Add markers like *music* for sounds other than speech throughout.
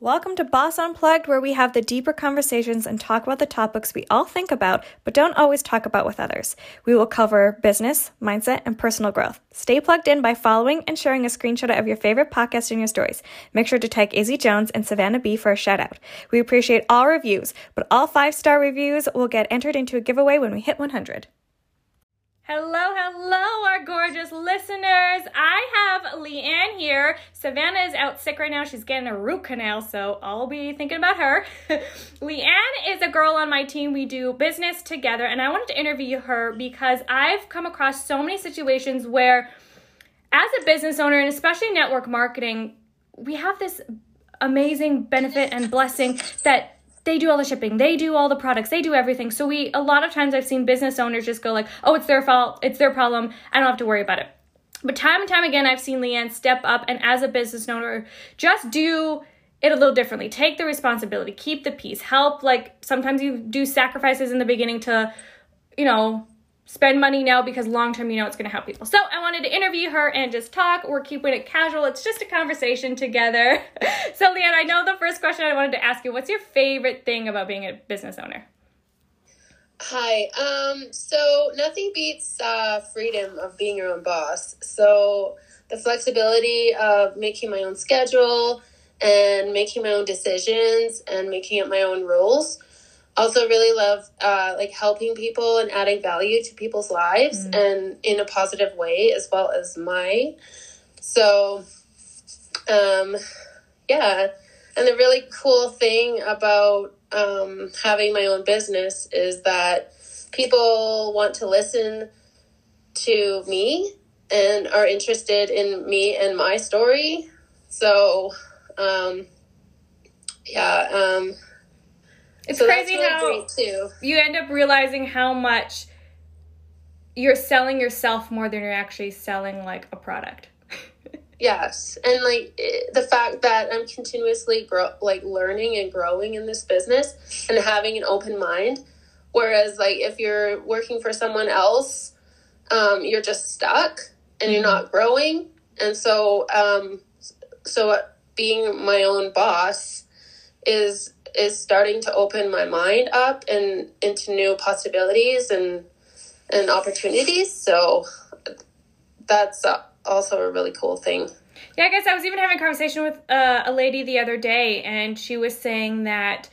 Welcome to Boss Unplugged, where we have the deeper conversations and talk about the topics we all think about, but don't always talk about with others. We will cover business, mindset, and personal growth. Stay plugged in by following and sharing a screenshot of your favorite podcast in your stories. Make sure to tag Izzy Jones and Savannah B for a shout out. We appreciate all reviews, but all five star reviews will get entered into a giveaway when we hit 100. Hello, hello, our gorgeous listeners. I have Leahnn here. Savannah is out sick right now. She's getting a root canal, so I'll be thinking about her. *laughs* Leahnn is a girl on my team. We do business together, and I wanted to interview her because I've come across so many situations where, as a business owner, and especially network marketing, we have this amazing benefit and blessing that they do all the shipping they do all the products they do everything. So we a lot of times i've seen business owners just go like oh it's their fault it's their problem i don't have to worry about it. But time and time again i've seen leahnn step up and as a business owner just do it a little differently. Take the responsibility keep the peace help like sometimes you do sacrifices in the beginning to you know spend money now because long term you know it's going to help people. So I wanted to interview her and just talk. We're keeping it casual. It's just a conversation together. *laughs* so Leahnn, I know the first question I wanted to ask you, what's your favorite thing about being a business owner? Hi. Um so nothing beats uh freedom of being your own boss. So the flexibility of making my own schedule and making my own decisions and making up my own rules also really love uh, like helping people and adding value to people's lives mm. and in a positive way as well as mine. So um yeah. And the really cool thing about um, having my own business is that people want to listen to me and are interested in me and my story. So um yeah um it's so crazy really how you end up realizing how much you're selling yourself more than you're actually selling like a product. *laughs* yes, and like the fact that I'm continuously grow like learning and growing in this business and having an open mind. Whereas like if you're working for someone else, um, you're just stuck and you're not growing. And so, um, so being my own boss is is starting to open my mind up and into new possibilities and and opportunities. So that's also a really cool thing. Yeah, I guess I was even having a conversation with uh, a lady the other day, and she was saying that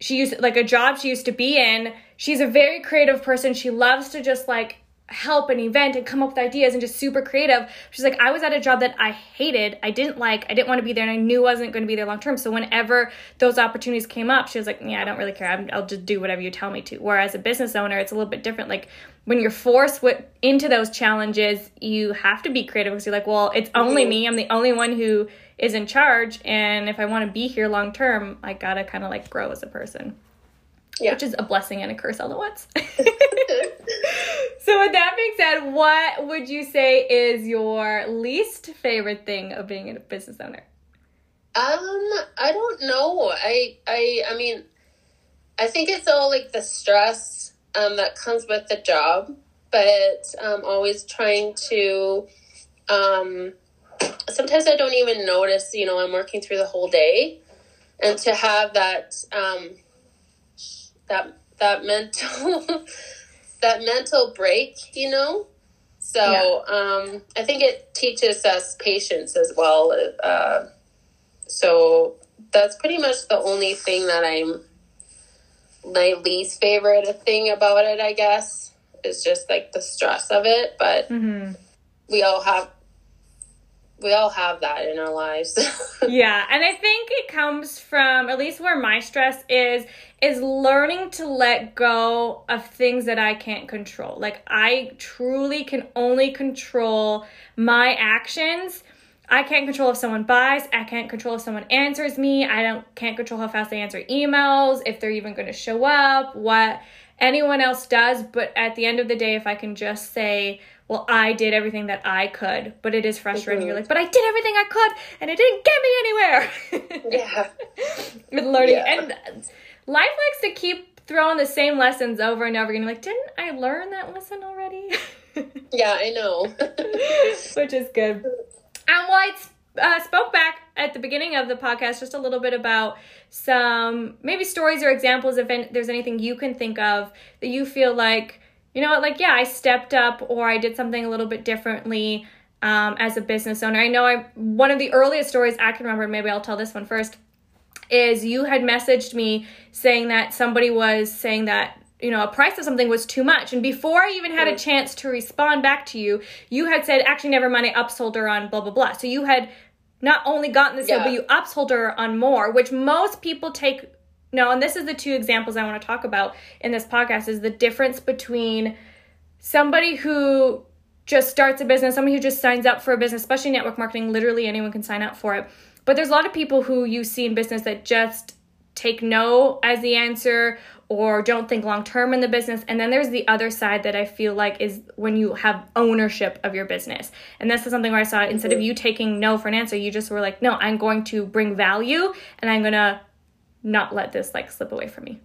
she used like a job she used to be in. She's a very creative person. She loves to just like help an event and come up with ideas and just super creative. She's like, I was at a job that I hated, I didn't like, I didn't want to be there, and I knew I wasn't going to be there long term. So whenever those opportunities came up, she was like, Yeah, I don't really care. i will just do whatever you tell me to. Whereas a business owner, it's a little bit different. Like when you're forced with, into those challenges, you have to be creative because you're like, Well, it's only mm-hmm. me. I'm the only one who is in charge, and if I want to be here long term, I gotta kind of like grow as a person. Yeah. Which is a blessing and a curse all at once. *laughs* so with that being said, what would you say is your least favorite thing of being a business owner? Um, I don't know. I I I mean, I think it's all like the stress um that comes with the job, but um always trying to um sometimes I don't even notice, you know, I'm working through the whole day and to have that um that that mental *laughs* that mental break, you know. So yeah. um, I think it teaches us patience as well. Uh, so that's pretty much the only thing that I'm my least favorite thing about it. I guess is just like the stress of it, but mm-hmm. we all have we all have that in our lives. *laughs* yeah, and I think it comes from at least where my stress is is learning to let go of things that I can't control. Like I truly can only control my actions. I can't control if someone buys. I can't control if someone answers me. I don't can't control how fast they answer emails, if they're even going to show up, what anyone else does, but at the end of the day if I can just say well, I did everything that I could, but it is frustrating. Mm-hmm. You're like, but I did everything I could, and it didn't get me anywhere. *laughs* yeah. *laughs* With learning, yeah. and life likes to keep throwing the same lessons over and over again. You're like, didn't I learn that lesson already? *laughs* yeah, I know. Which is good. And well, I uh, spoke back at the beginning of the podcast just a little bit about some maybe stories or examples if there's anything you can think of that you feel like, you know what, like, yeah, I stepped up or I did something a little bit differently um, as a business owner. I know I one of the earliest stories I can remember, maybe I'll tell this one first, is you had messaged me saying that somebody was saying that you know, a price of something was too much. And before I even had a chance to respond back to you, you had said, actually, never mind, I upsold her on blah, blah, blah. So you had not only gotten the sale, yeah. but you upsold her on more, which most people take. No, and this is the two examples I want to talk about in this podcast is the difference between somebody who just starts a business, somebody who just signs up for a business, especially network marketing, literally anyone can sign up for it. But there's a lot of people who you see in business that just take no as the answer or don't think long term in the business. And then there's the other side that I feel like is when you have ownership of your business. And this is something where I saw instead of you taking no for an answer, you just were like, no, I'm going to bring value and I'm going to not let this like slip away from me.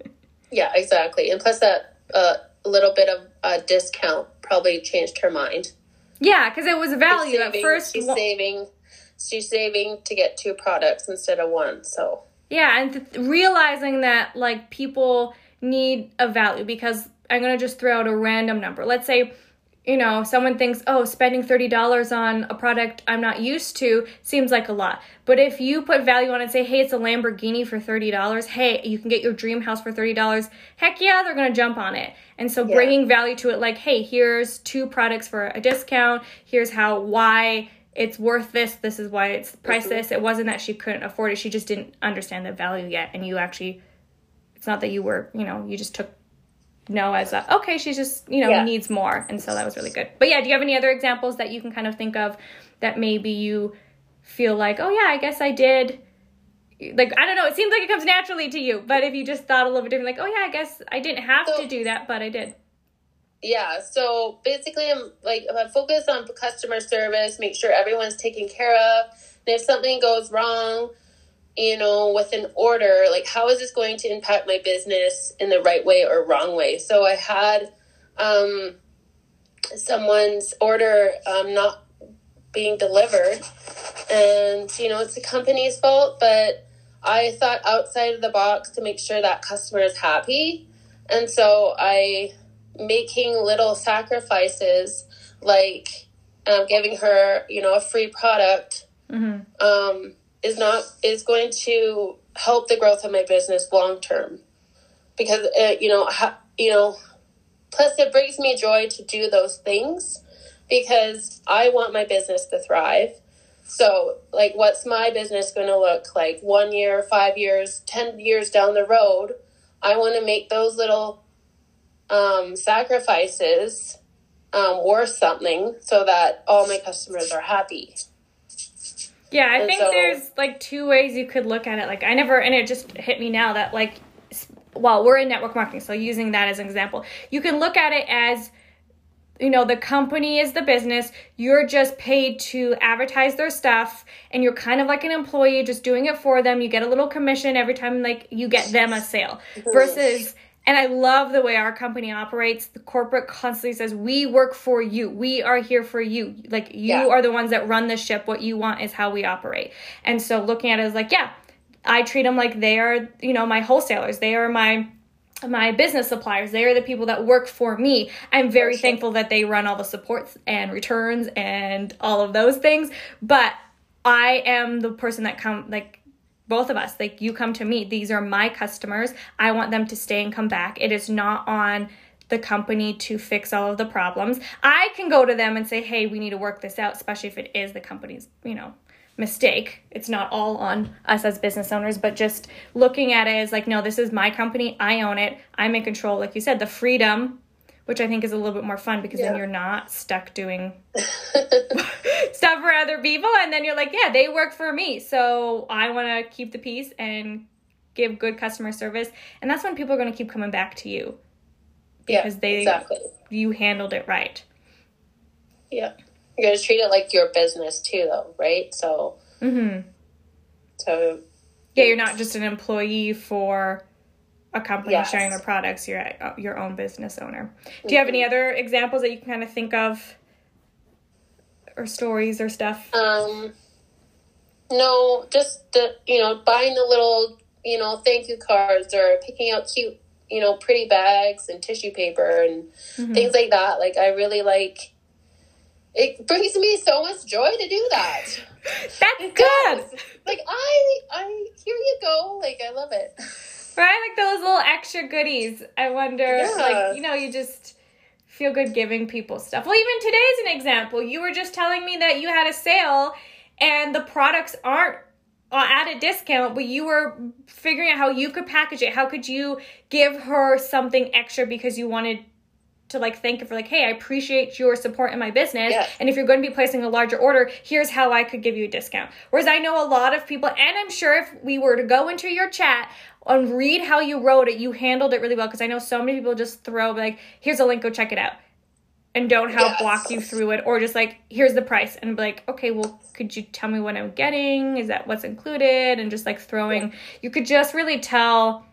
*laughs* yeah, exactly. And plus that uh, little bit of a discount probably changed her mind. Yeah, because it was value saving, at first. She's saving. She's saving to get two products instead of one. So yeah, and th- realizing that like people need a value because I'm going to just throw out a random number. Let's say you know, someone thinks, oh, spending $30 on a product I'm not used to seems like a lot. But if you put value on it and say, hey, it's a Lamborghini for $30, hey, you can get your dream house for $30, heck yeah, they're going to jump on it. And so yeah. bringing value to it, like, hey, here's two products for a discount, here's how, why it's worth this. This is why it's priced mm-hmm. this. It wasn't that she couldn't afford it. She just didn't understand the value yet. And you actually, it's not that you were, you know, you just took no as a, okay, she's just, you know, yeah. needs more. And so that was really good. But yeah, do you have any other examples that you can kind of think of that maybe you feel like, oh yeah, I guess I did. Like, I don't know, it seems like it comes naturally to you. But if you just thought a little bit different, like, oh yeah, I guess I didn't have so, to do that, but I did yeah so basically i'm like i focus on customer service make sure everyone's taken care of and if something goes wrong you know with an order like how is this going to impact my business in the right way or wrong way? So i had um someone's order um not being delivered and you know it's the company's fault but i thought outside of the box to make sure that customer is happy and so i making little sacrifices like um, giving her you know a free product mm-hmm. um, is not is going to help the growth of my business long term. Because uh, you know ha, you know plus it brings me joy to do those things because I want my business to thrive. So like what's my business going to look like? One year five years ten years down the road I want to make those little um, sacrifices um, worth something so that all my customers are happy. Yeah, I and think so, there's like two ways you could look at it. Like I never, and it just hit me now that like, well, we're in network marketing, so using that as an example, you can look at it as you know the company is the business you're just paid to advertise their stuff and you're kind of like an employee just doing it for them you get a little commission every time like you get them a sale versus and I love the way our company operates. The corporate constantly says, We work for you. We are here for you. Like, you yeah. are the ones that run the ship. What you want is how we operate. And so, looking at it is like, yeah, I treat them like they are, you know, my wholesalers. They are my my business suppliers they are the people that work for me i'm very thankful that they run all the supports and returns and all of those things but i am the person that come like both of us. Like you come to me. These are my customers. I want them to stay and come back. It is not on the company to fix all of the problems. I can go to them and say hey we need to work this out especially if it is the company's you know mistake. It's not all on us as business owners but just looking at it as like no this is my company. I own it. I'm in control. Like you said the freedom which I think is a little bit more fun because yeah. then you're not stuck doing *laughs* *laughs* stuff for other people. And then you're like, yeah, they work for me. So I want to keep the peace and give good customer service. And that's when people are going to keep coming back to you because yeah, they, exactly. you handled it right. Yeah. You're going to treat it like your business too, though, right? So, mm-hmm. so yeah, you're not just an employee for a company yes. sharing their products, you're uh, your own business owner. Do you have any mm-hmm. other examples that you can kind of think of, or stories or stuff? Um, No, just the you know buying the little you know thank you cards or picking out cute you know pretty bags and tissue paper and mm-hmm. things like that. Like I really like. It brings me so much joy to do that. *laughs* That's it good. Does. Like I, I here you go. Like I love it. *laughs* Right, like those little extra goodies. I wonder, yeah. like you know, you just feel good giving people stuff. Well, even today's an example. You were just telling me that you had a sale and the products aren't uh, at a discount, but you were figuring out how you could package it. How could you give her something extra because you wanted to like thank you for like, hey, I appreciate your support in my business. Yes. And if you're going to be placing a larger order, here's how I could give you a discount. Whereas I know a lot of people, and I'm sure if we were to go into your chat and read how you wrote it, you handled it really well. Because I know so many people just throw like, here's a link, go check it out and don't help yes. walk you through it or just like here's the price and be like okay well could you tell me what i'm getting is that what's included and just like throwing you could just really tell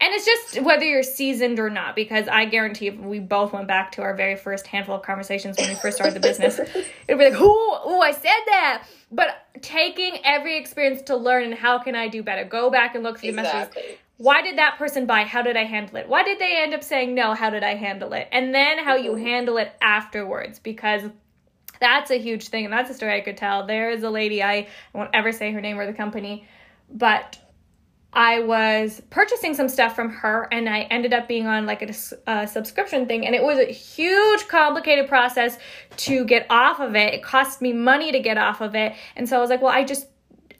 and it's just whether you're seasoned or not because i guarantee if we both went back to our very first handful of conversations when we first started the business *laughs* it'd be like oh oh i said that but taking every experience to learn and how can i do better go back and look through exactly. the messages why did that person buy? How did I handle it? Why did they end up saying no? How did I handle it? And then how you mm-hmm. handle it afterwards because that's a huge thing and that's a story I could tell. There is a lady I, I won't ever say her name or the company, but I was purchasing some stuff from her and I ended up being on like a, a, subscription thing and it was a huge complicated process to get off of it. It cost me money to get off of it. And so I was like, well, I just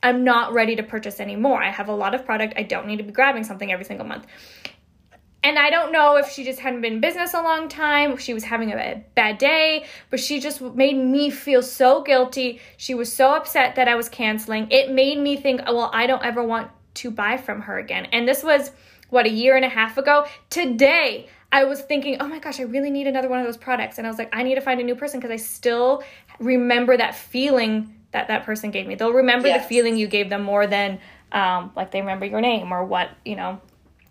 I'm not ready to purchase anymore. I have a lot of product. I don't need to be grabbing something every single month. And I don't know if she just hadn't been in business a long time, she was having a bad day, but she just made me feel so guilty. She was so upset that I was canceling. It made me think, well, I don't ever want to buy from her again. And this was, what, a year and a half ago? Today, I was thinking, oh my gosh, I really need another one of those products. And I was like, I need to find a new person because I still remember that feeling that that person gave me. They'll remember yes. the feeling you gave them more than um, like they remember your name or what, you know,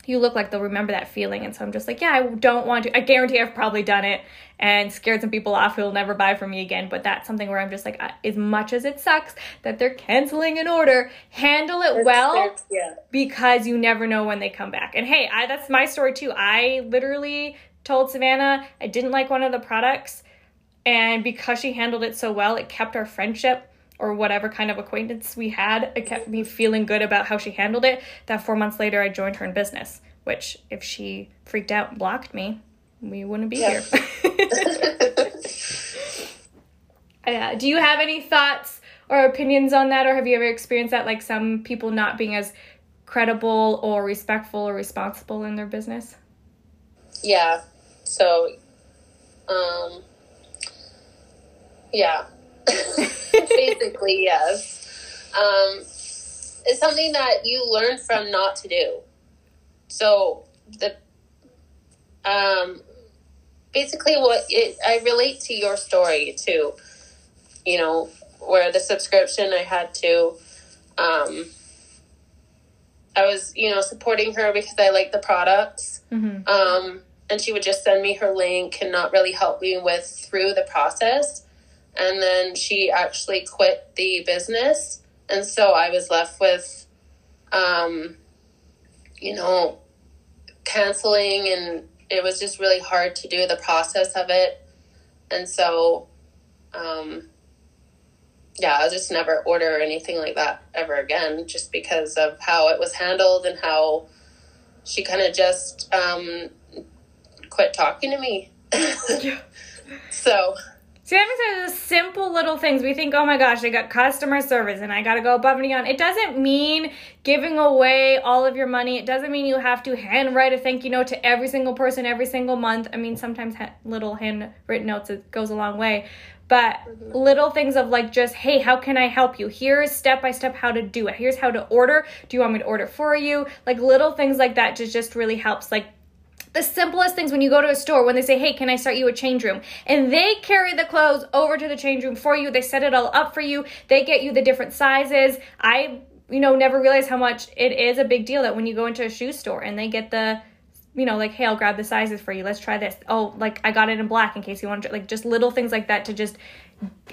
you look like they'll remember that feeling. And so I'm just like, yeah, I don't want to. I guarantee I've probably done it and scared some people off who will never buy from me again. But that's something where I'm just like, as much as it sucks that they're canceling an order, handle it it's well yeah. because you never know when they come back. And hey, I, that's my story too. I literally told Savannah I didn't like one of the products. And because she handled it so well, it kept our friendship or whatever kind of acquaintance we had, it kept me feeling good about how she handled it. That four months later, I joined her in business, which if she freaked out and blocked me, we wouldn't be yeah. here. *laughs* yeah. Do you have any thoughts or opinions on that, or have you ever experienced that, like some people not being as credible or respectful or responsible in their business? Yeah. So, um, yeah, Basically, yes. Um, it's something that you learn from not to do. So the um, basically what it, I relate to your story too. You know, where the subscription I had to. Um, I was, you know, supporting her because I like the products. Mm-hmm. Um, and she would just send me her link and not really help me with through the process and then she actually quit the business. And so i was left with um you know canceling and it was just really hard to do the process of it. And so um yeah i'll just never order anything like that ever again just because of how it was handled and how she kind of just um quit talking to me. *laughs* So Means there's simple little things. We think, oh my gosh, I got customer service and I got to go above and beyond. It doesn't mean giving away all of your money. It doesn't mean you have to handwrite a thank you note to every single person every single month. I mean, sometimes little handwritten notes it goes a long way. But mm-hmm. little things of like just, hey, how can I help you? Here's step by step how to do it. Here's how to order. Do you want me to order for you? Like little things like that just just really helps. Like the simplest things when you go to a store when they say hey can i start you a change room and they carry the clothes over to the change room for you they set it all up for you they get you the different sizes i you know never realize how much it is a big deal that when you go into a shoe store and they get the you know, like, hey, I'll grab the sizes for you. Let's try this. Oh, like I got it in black in case you want to, like, just little things like that to just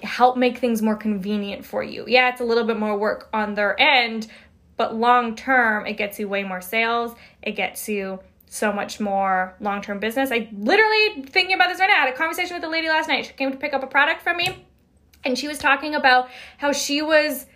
help make things more convenient for you. Yeah, it's a little bit more work on their end, but long term, it gets you way more sales. It gets you so much more long term business. I literally thinking about this right now. I had a conversation with a lady last night. She came to pick up a product from me, and she was talking about how she was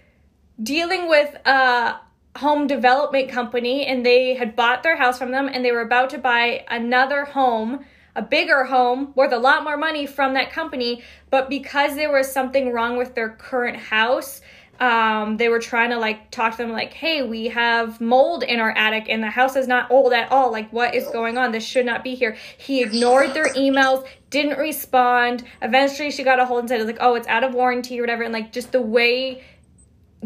dealing with a home development company and they had bought their house from them and they were about to buy another home a bigger home worth a lot more money from that company but because there was something wrong with their current house um, they were trying to like talk to them like hey we have mold in our attic and the house is not old at all. Like what is going on? This should not be here. He ignored their emails didn't respond. Eventually she got a hold and said like oh it's out of warranty or whatever. And like just the way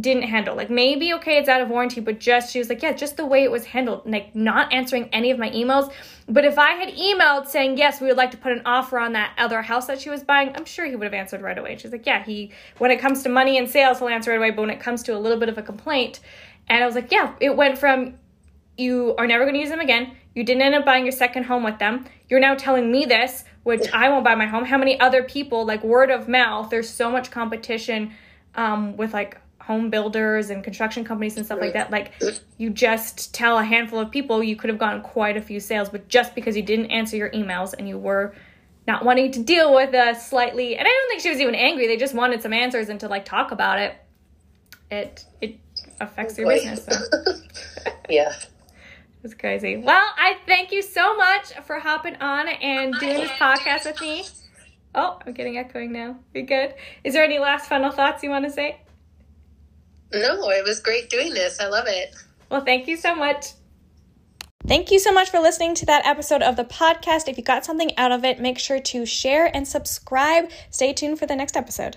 didn't handle. Like maybe okay, it's out of warranty, but just she was like, yeah, just the way it was handled, like not answering any of my emails. But if I had emailed saying yes, we would like to put an offer on that other house that she was buying, I'm sure he would have answered right away. She's like, yeah, he when it comes to money and sales, he'll answer right away. But when it comes to a little bit of a complaint, and I was like, yeah, it went from you are never going to use them again. You didn't end up buying your second home with them. You're now telling me this, which I won't buy my home. How many other people, like word of mouth, there's so much competition um, with like home builders and construction companies and stuff like that like you just tell a handful of people you could have gotten quite a few sales but just because you didn't answer your emails and you were not wanting to deal with a slightly and i don't think she was even angry they just wanted some answers and to like talk about it it it affects your business so. *laughs* yeah. It's crazy. Well i thank you so much for hopping on and doing this podcast with me. Oh i'm getting echoing now. Be good? Is there any last final thoughts you want to say no, it was great doing this. I love it. Well, thank you so much. Thank you so much for listening to that episode of the podcast. If you got something out of it, make sure to share and subscribe. Stay tuned for the next episode.